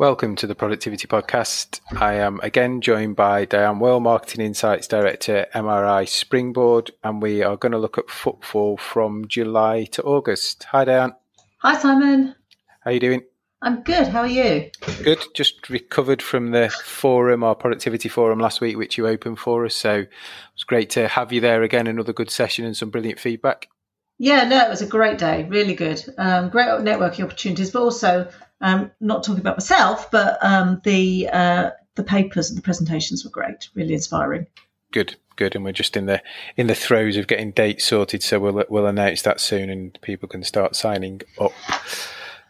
Welcome to the Productivity Podcast. I am again joined by Diane Wehrle, Marketing Insights Director, MRI Springboard, and we are going to look at footfall from July to August. Hi, Diane. Hi, Simon. How are you doing? I'm good. How are you? Good. Just recovered from the forum, our productivity forum last week, which you opened for us. So it was great to have you there again. Another good session and some brilliant feedback. Yeah, no, it was a great day. Really good. Um, great networking opportunities, but also um, not talking about myself, but um, the uh, the papers and the presentations were great, really inspiring. Good, good, and we're just in the in the throes of getting dates sorted, so we'll we'll announce that soon, and people can start signing up.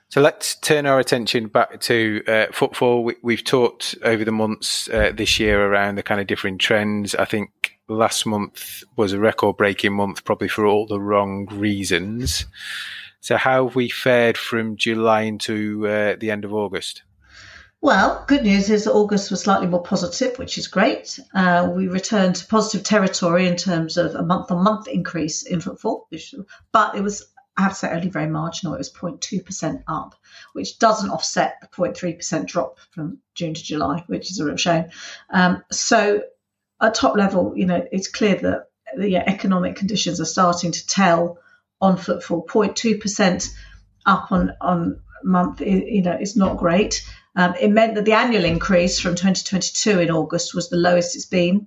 So let's turn our attention back to uh, footfall. We, have talked over the months uh, this year around the kind of different trends. I think last month was a record breaking month, probably for all the wrong reasons. So, how have we fared from July into uh, the end of August? Well, good news is August was slightly more positive, which is great. Uh, we returned to positive territory in terms of a month on month increase in footfall, but it was, I have to say, only very marginal. It was 0.2% up, which doesn't offset the 0.3% drop from June to July, which is a real shame. Um, so, at top level, you know, it's clear that the economic conditions are starting to tell on footfall, 0.2% up on, on month, you know, is not great. Um, it meant that the annual increase from 2022 in August was the lowest it's been,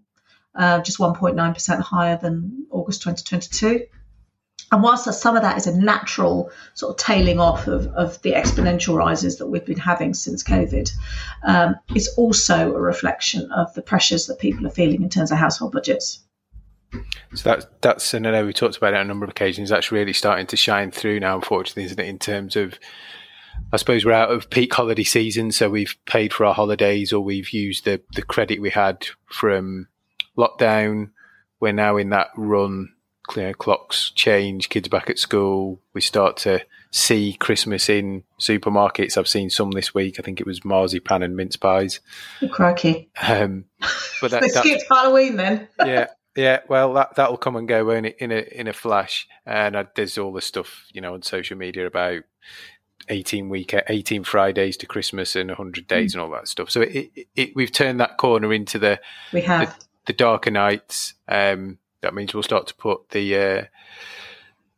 uh, just 1.9% higher than August 2022. And whilst some of that is a natural sort of tailing off of, of the exponential rises that we've been having since COVID, um, it's also a reflection of the pressures that people are feeling in terms of household budgets. So that's that's and I know we talked about it on a number of occasions. That's really starting to shine through now, unfortunately, isn't it? In terms of, I suppose we're out of peak holiday season, so we've paid for our holidays or we've used the the credit we had from lockdown. We're now in that run. Clear clocks change, kids back at school. We start to see Christmas in supermarkets. I've seen some this week. I think it was marzipan and mince pies. Crikey! Um, but that, they skipped Halloween then. yeah, yeah, well, that that'll come and go won't it, in a in a flash. And I, there's all the stuff you know on social media about 18 week 18 Fridays to Christmas and 100 days mm. and all that stuff. So it, it, it, we've turned that corner into the we have the, the darker nights. Um, that means we'll start to put the uh,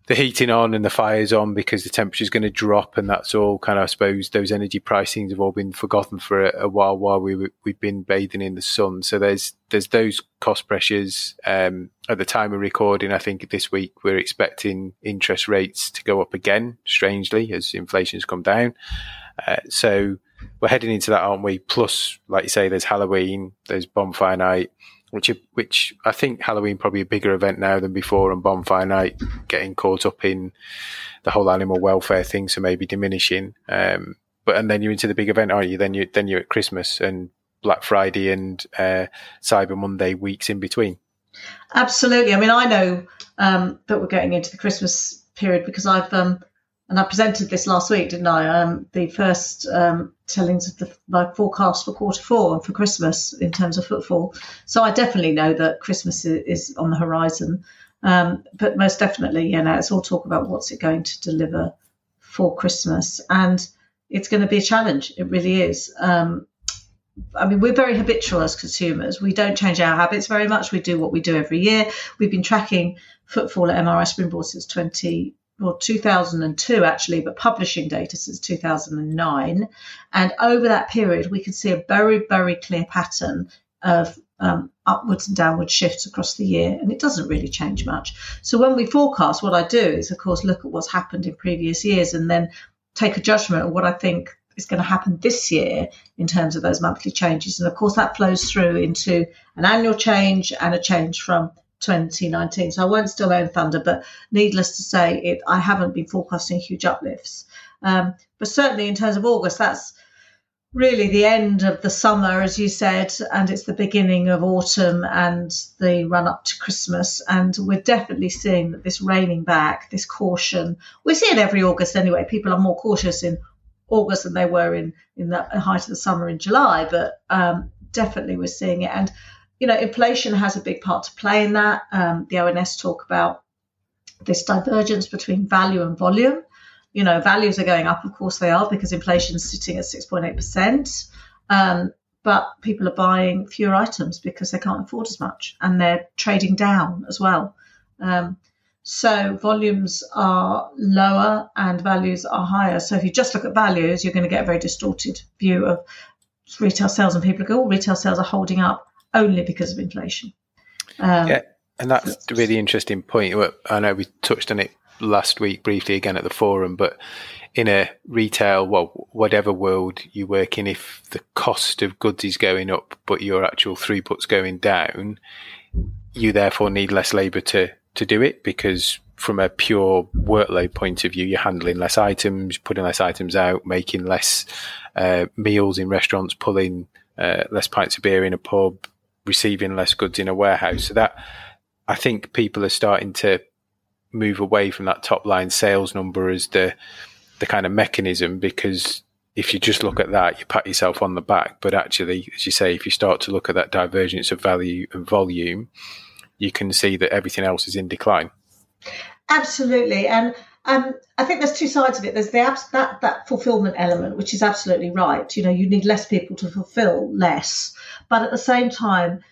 the heating on and the fires on because the temperature is going to drop, and that's all kind of, I suppose, those energy pricings have all been forgotten for a, a while while we we've been bathing in the sun. So there's there's those cost pressures. Um, at the time of recording, I think this week we're expecting interest rates to go up again, strangely, as inflation's come down. Uh, so we're heading into that, aren't we? Plus, like you say, there's Halloween, there's bonfire night which which I think Halloween probably a bigger event now than before, and Bonfire Night getting caught up in the whole animal welfare thing, so maybe diminishing. Um, but and then you're into the big event, aren't you? Then you then you're at Christmas and Black Friday and uh, Cyber Monday weeks in between. Absolutely. I mean, I know um, that we're getting into the Christmas period because I've um, and I presented this last week, didn't I? Um, the first um, tellings of the my forecast for quarter four and for Christmas in terms of footfall. So I definitely know that Christmas is, on the horizon. Um, but most definitely, you know, it's all talk about what's it going to deliver for Christmas, and it's going to be a challenge. It really is. Um, I mean, we're very habitual as consumers. We don't change our habits very much. We do what we do every year. We've been tracking footfall at MRI Springboard since 20, well, 2002 actually, but publishing data since 2009. And over that period, we can see a very, very clear pattern of um, upwards and downward shifts across the year, and it doesn't really change much. So when we forecast, what I do is, of course, look at what's happened in previous years and then take a judgment of what I think is going to happen this year in terms of those monthly changes. And of course, that flows through into an annual change and a change from 2019. So I won't still own thunder, but needless to say, it I haven't been forecasting huge uplifts. Um, but certainly in terms of August, that's really the end of the summer, as you said, and it's the beginning of autumn and the run up to Christmas. And we're definitely seeing that this reining back, this caution. We see it every August anyway. People are more cautious in August than they were in in the height of the summer in July, but um, definitely we're seeing it. And you know, inflation has a big part to play in that. Um, the ONS talk about this divergence between value and volume. You know, values are going up, of course they are, because inflation is sitting at 6.8%. Um, but people are buying fewer items because they can't afford as much and they're trading down as well. Um, so volumes are lower and values are higher. So if you just look at values, you're going to get a very distorted view of retail sales, and people go, "Oh, retail sales are holding up only because of inflation." Um, yeah, and that's a really interesting point. I know we touched on it last week briefly again at the forum, but in a retail, well, whatever world you work in, if the cost of goods is going up, but your actual throughput's going down, you therefore need less labour to to do it because from a pure workload point of view, you're handling less items, putting less items out, making less uh, meals in restaurants, pulling uh, less pints of beer in a pub, receiving less goods in a warehouse. So that I think people are starting to move away from that top line sales number as the the kind of mechanism because if you just look at that, you pat yourself on the back. But actually, as you say, if you start to look at that divergence of value and volume, you can see that everything else is in decline. Absolutely, and um, I think there's two sides of it. There's the abs- that that fulfillment element, which is absolutely right. You know, you need less people to fulfill less, but at the same time,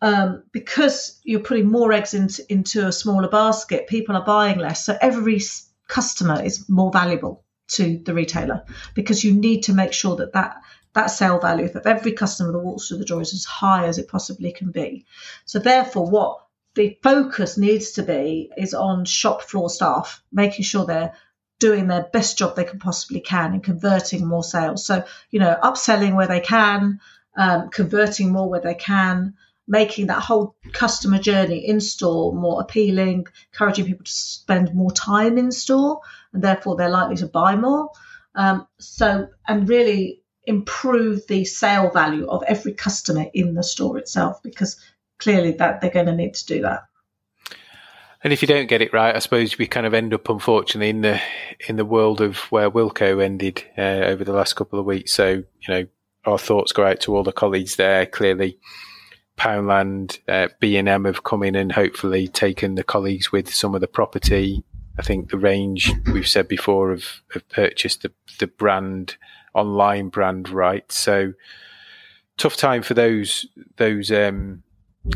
um, because you're putting more eggs into, into a smaller basket, people are buying less. So every customer is more valuable to the retailer because you need to make sure that that that sale value of every customer that walks through the door is as high as it possibly can be. So therefore, what the focus needs to be is on shop floor staff, making sure they're doing their best job they can possibly can and converting more sales. So, you know, upselling where they can, um, converting more where they can, making that whole customer journey in store more appealing, encouraging people to spend more time in store, and therefore they're likely to buy more. Um, so, and really improve the sale value of every customer in the store itself, because clearly that they're going to need to do that. And if you don't get it right, I suppose we kind of end up, unfortunately, in the in the world of where Wilko ended uh, over the last couple of weeks. So, you know, our thoughts go out to all the colleagues there. Clearly, Poundland, uh, B&M have come in and hopefully taken the colleagues with some of the property. I think the range we've said before have, have purchased the, the brand online brand right. So tough time for those those um,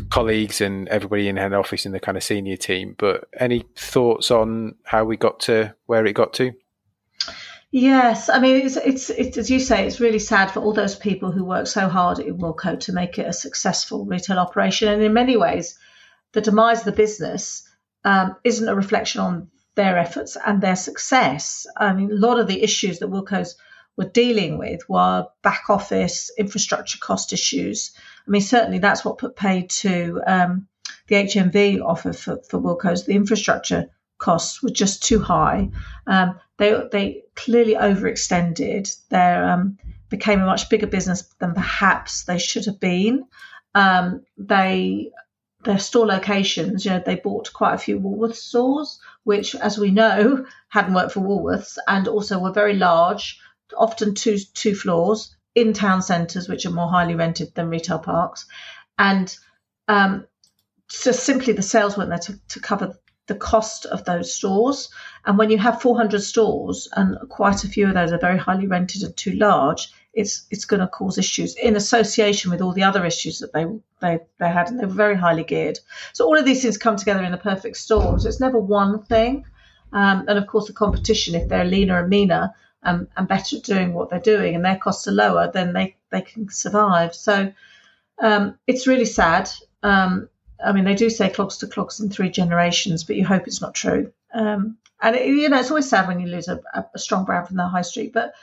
colleagues and everybody in head office in the kind of senior team. But any thoughts on how we got to where it got to? Yes, I mean it's, it's, it's as you say, it's really sad for all those people who work so hard at Wilko to make it a successful retail operation, and in many ways, the demise of the business um, isn't a reflection on their efforts and their success. I mean, a lot of the issues that Wilko's were dealing with were back office infrastructure cost issues. I mean, certainly that's what put paid to um, the HMV offer for, for Wilko's. The infrastructure costs were just too high. Um, they they clearly overextended. They um, became a much bigger business than perhaps they should have been. Um, they their store locations, you know, they bought quite a few Woolworths stores, which, as we know, hadn't worked for Woolworths, and also were very large, often two two floors in town centres, which are more highly rented than retail parks, and um, just simply the sales weren't there to, to cover the cost of those stores. And when you have 400 stores and quite a few of those are very highly rented and too large, it's it's going to cause issues in association with all the other issues that they they they had, and they were very highly geared. So all of these things come together in a perfect storm. So it's never one thing. Um, and of course, the competition, if they're leaner and meaner um, and better at doing what they're doing, and their costs are lower, then they they can survive. So um, it's really sad. Um, I mean, they do say clogs to clogs in three generations, but you hope it's not true. Um, and it, you know, it's always sad when you lose a, a, strong brand from the high street. But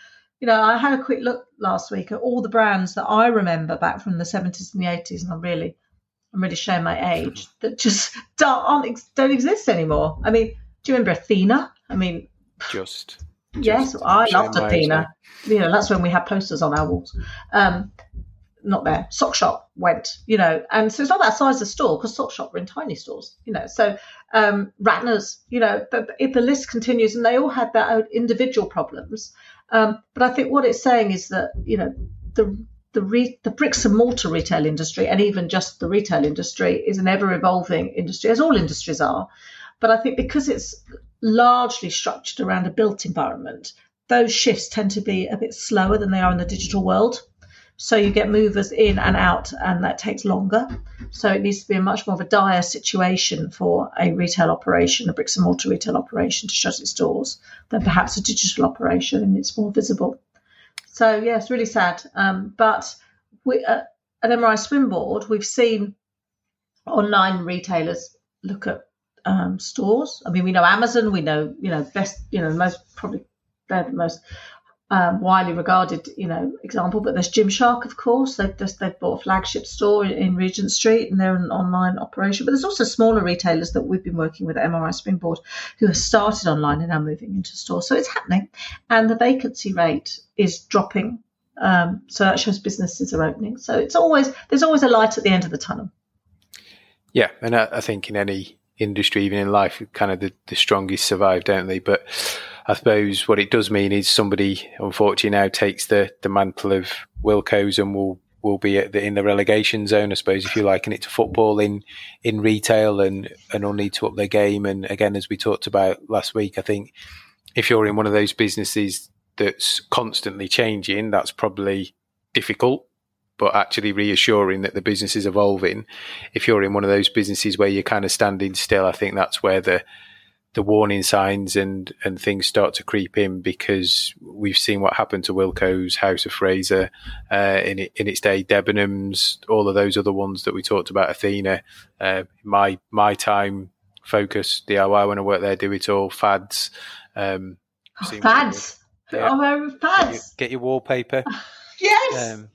you know, I had a quick look last week at all the brands that I remember back from the seventies and the eighties, and I'm really, I'm really showing my age that just don't don't exist anymore. I mean, do you remember Athena? I mean, just. Yes, I loved Athena. You know, that's when we had posters on our walls. Um, not there. Sock shop went, you know, and so it's not that size of store because sock shop were in tiny stores, you know. So um, Ratner's, you know, but if the list continues, and they all had their own individual problems. Um, but I think what it's saying is that you know the the, re- the bricks and mortar retail industry, and even just the retail industry, is an ever evolving industry, as all industries are. But I think because it's largely structured around a built environment, those shifts tend to be a bit slower than they are in the digital world. So you get movers in and out, and that takes longer. So it needs to be a much more of a dire situation for a retail operation, a bricks and mortar retail operation, to shut its doors than perhaps a digital operation, and it's more visible. So yeah, it's really sad. Um, but we, uh, at MRI Springboard, we've seen online retailers look at um, stores. I mean, we know Amazon, we know you know best, you know most probably they're the most um, widely regarded, you know, example. But there's Gymshark, of course. They've just they've bought a flagship store in Regent Street, and they're an online operation. But there's also smaller retailers that we've been working with at MRI Springboard who have started online and now moving into stores. So it's happening, and the vacancy rate is dropping. Um, so that shows businesses are opening. So it's always there's always a light at the end of the tunnel. Yeah, and I, I think in any industry, even in life, kind of the, the strongest survive, don't they? But I suppose what it does mean is somebody, unfortunately, now takes the, the mantle of Wilko's and will will be the, in the relegation zone, I suppose, if you liken it to football in in retail, and and will need to up their game. And again, as we talked about last week, I think if you're in one of those businesses that's constantly changing, that's probably difficult. But actually reassuring that the business is evolving. If you're in one of those businesses where you're kind of standing still, I think that's where the the warning signs and and things start to creep in because we've seen what happened to Wilko's, House of Fraser, uh, in it, in its day, Debenhams, all of those other ones that we talked about, Athena. Uh, my my time focus DIY when I work there, do it all fads. Um, oh, fads. Yeah. Oh, fads. Get your, get your wallpaper. yes. Um,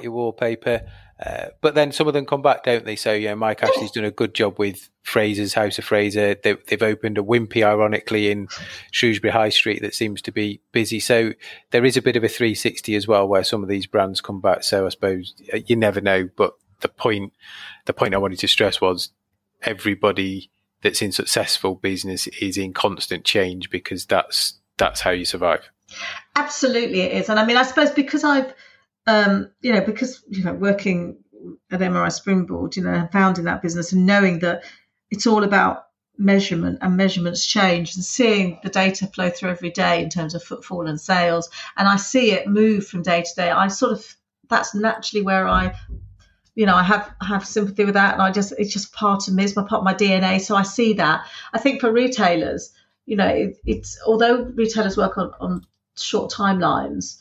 your wallpaper. Uh, but then some of them come back, don't they? So yeah, Mike Ashley's done a good job with Fraser's House of Fraser. They, have opened a Wimpy, ironically, in Shrewsbury High Street that seems to be busy. So there is a bit of a 360 as well, where some of these brands come back. So I suppose uh, you never know. But the point, the point I wanted to stress was everybody that's in successful business is in constant change because that's that's how you survive. Absolutely, it is. And I mean, I suppose because I've um, you know, because you know, working at MRI Springboard, you know, founding that business and knowing that it's all about measurement and measurements change and seeing the data flow through every day in terms of footfall and sales and I see it move from day to day I sort of that's naturally where I you know I have have sympathy with that and I just it's just part of me it's my part of my DNA so I see that. I think for retailers you know it, it's although retailers work on, on short timelines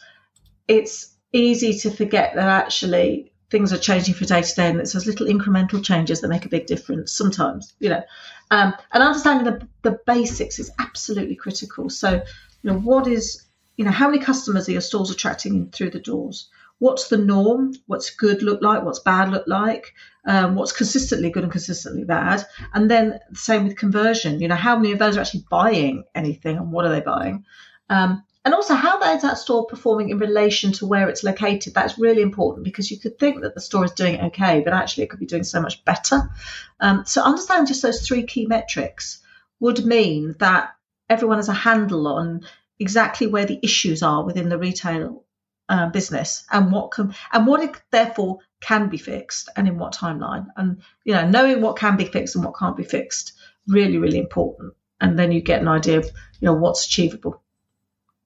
it's easy to forget that actually things are changing for day to day and it's those little incremental changes that make a big difference sometimes you know. Um, and understanding the, the basics is absolutely critical. So you know what is you know how many customers are your stores attracting through the doors? What's the norm? What's good look like? What's bad look like? Um, what's consistently good and consistently bad? And then the same with conversion. You know how many of those are actually buying anything and what are they buying? Um, and also how is that store performing in relation to where it's located that's really important because you could think that the store is doing okay but actually it could be doing so much better. Um, so understanding just those three key metrics would mean that everyone has a handle on exactly where the issues are within the retail uh, business and what can and what it therefore can be fixed and in what timeline. And you know knowing what can be fixed and what can't be fixed really really important. And then you get an idea of you know what's achievable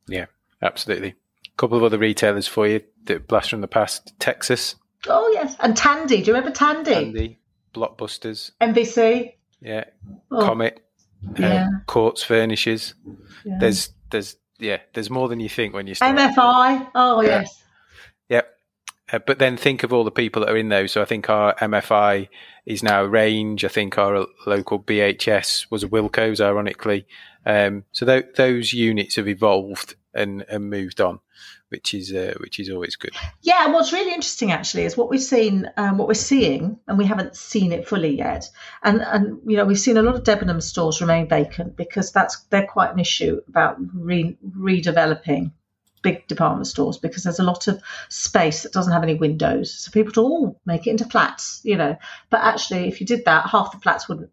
yeah, absolutely. A couple of other retailers for you that blast from the past. Texas. Oh yes, and Tandy. Do you remember Tandy? Tandy, Blockbusters. NBC. Yeah. Oh. Comet. Uh, yeah. Uh, Courts Furnishes. Yeah. There's there's yeah there's more than you think when you start. MFI. Oh yeah. yes. Yep. Uh, but then think of all the people that are in those. So I think our MFI is now Range. I think our local BHS was a Wilko's, ironically. Um, so th- those units have evolved and, and moved on, which is uh, which is always good. Yeah, what's really interesting actually is what we've seen, um, what we're seeing, and we haven't seen it fully yet. And and you know we've seen a lot of Debenham stores remain vacant because that's they're quite an issue about re- redeveloping big department stores because there's a lot of space that doesn't have any windows. So people to all make it into flats, you know. But actually, if you did that, half the flats wouldn't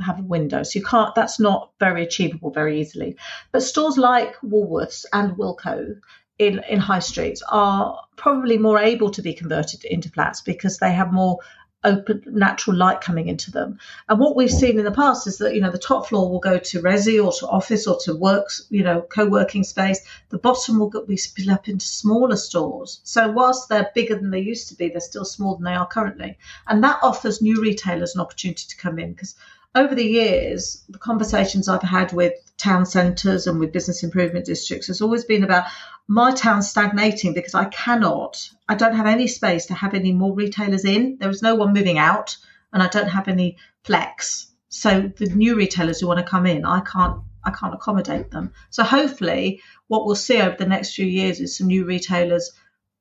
have a window. So you can't, that's not very achievable very easily. But stores like Woolworths and Wilko in, in high streets are probably more able to be converted into flats because they have more open natural light coming into them. And what we've seen in the past is that you know the top floor will go to resi or to office or to works, you know, co-working space. The bottom will be split up into smaller stores. So whilst they're bigger than they used to be, they're still smaller than they are currently. And that offers new retailers an opportunity to come in because over the years, the conversations I've had with town centres and with business improvement districts has always been about my town stagnating because I cannot, I don't have any space to have any more retailers in. There is no one moving out, and I don't have any flex. So the new retailers who want to come in, I can't, I can't accommodate them. So hopefully, what we'll see over the next few years is some new retailers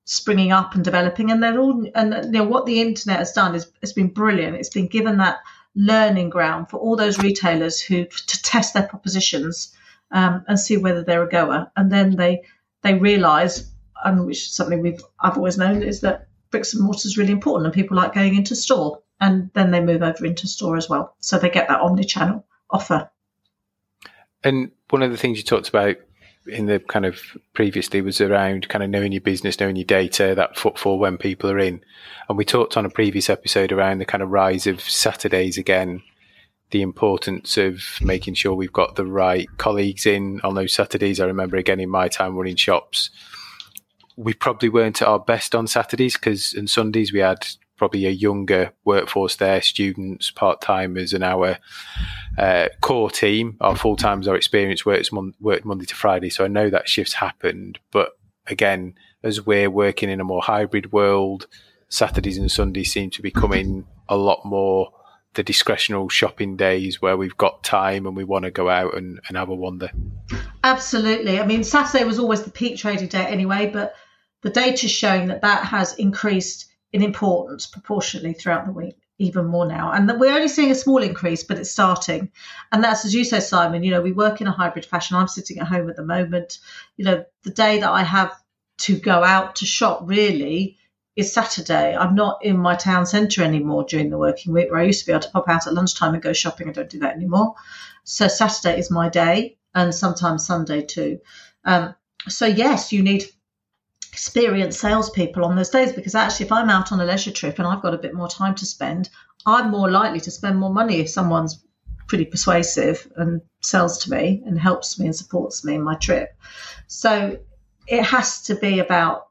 springing up and developing, and they're all, and you know what the internet has done is it's been brilliant. It's been given that learning ground for all those retailers who to test their propositions um, and see whether they're a goer, and then they they realise, and which is something we've I've always known, is that bricks and mortar is really important, and people like going into store, and then they move over into store as well, so they get that omni-channel offer. And one of the things you talked about in the kind of previously was around kind of knowing your business, knowing your data, that footfall when people are in. And we talked on a previous episode around the kind of rise of Saturdays again the importance of making sure we've got the right colleagues in on those Saturdays. I remember again in my time running shops, we probably weren't at our best on Saturdays because and Sundays we had probably a younger workforce there, students, part timers, and our uh, core team, our full timers, our experience works mon- worked Monday to Friday. So I know that shifts happened, but again, as we're working in a more hybrid world, Saturdays and Sundays seem to be coming a lot more the discretional shopping days where we've got time and we want to go out and, and have a wander. Absolutely. I mean, Saturday was always the peak trading day anyway, but the data is showing that that has increased in importance proportionally throughout the week, even more now. And we're only seeing a small increase, but it's starting. And that's, as you say, Simon, you know, we work in a hybrid fashion. I'm sitting at home at the moment. You know, the day that I have to go out to shop really is Saturday. I'm not in my town centre anymore during the working week where I used to be able to pop out at lunchtime and go shopping. I don't do that anymore. So Saturday is my day and sometimes Sunday too. Um, so, yes, you need experienced salespeople on those days because actually, if I'm out on a leisure trip and I've got a bit more time to spend, I'm more likely to spend more money if someone's pretty persuasive and sells to me and helps me and supports me in my trip. So, it has to be about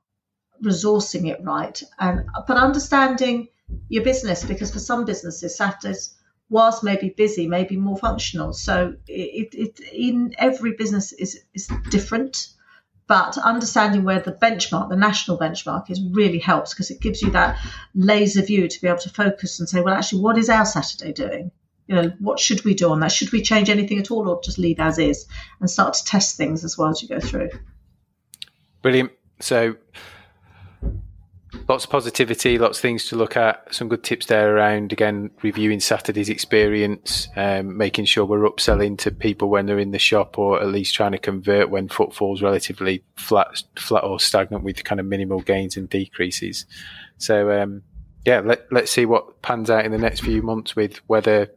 resourcing it right and but understanding your business because for some businesses Saturdays whilst maybe busy may be more functional so it, it in every business is is different but understanding where the benchmark the national benchmark is really helps because it gives you that laser view to be able to focus and say well actually what is our saturday doing? You know what should we do on that? Should we change anything at all or just leave as is? And start to test things as well as you go through. Brilliant. So lots of positivity, lots of things to look at. Some good tips there around again reviewing Saturday's experience, um, making sure we're upselling to people when they're in the shop, or at least trying to convert when footfall's relatively flat, flat or stagnant with kind of minimal gains and decreases. So um, yeah, let, let's see what pans out in the next few months with weather,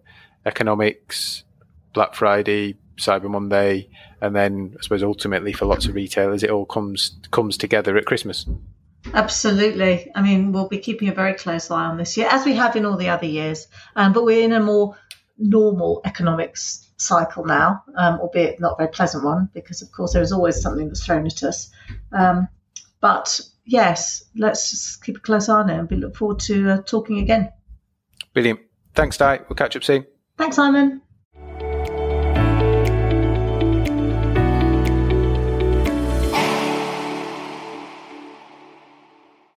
economics, Black Friday, Cyber Monday, and then I suppose ultimately for lots of retailers, it all comes comes together at Christmas. Absolutely. I mean, we'll be keeping a very close eye on this year, as we have in all the other years. Um, but we're in a more normal economics cycle now, um, albeit not a very pleasant one, because of course there is always something that's thrown at us. Um, but yes, let's just keep a close eye on it and we look forward to uh, talking again. Brilliant. Thanks, Di. We'll catch up soon. Thanks, Simon.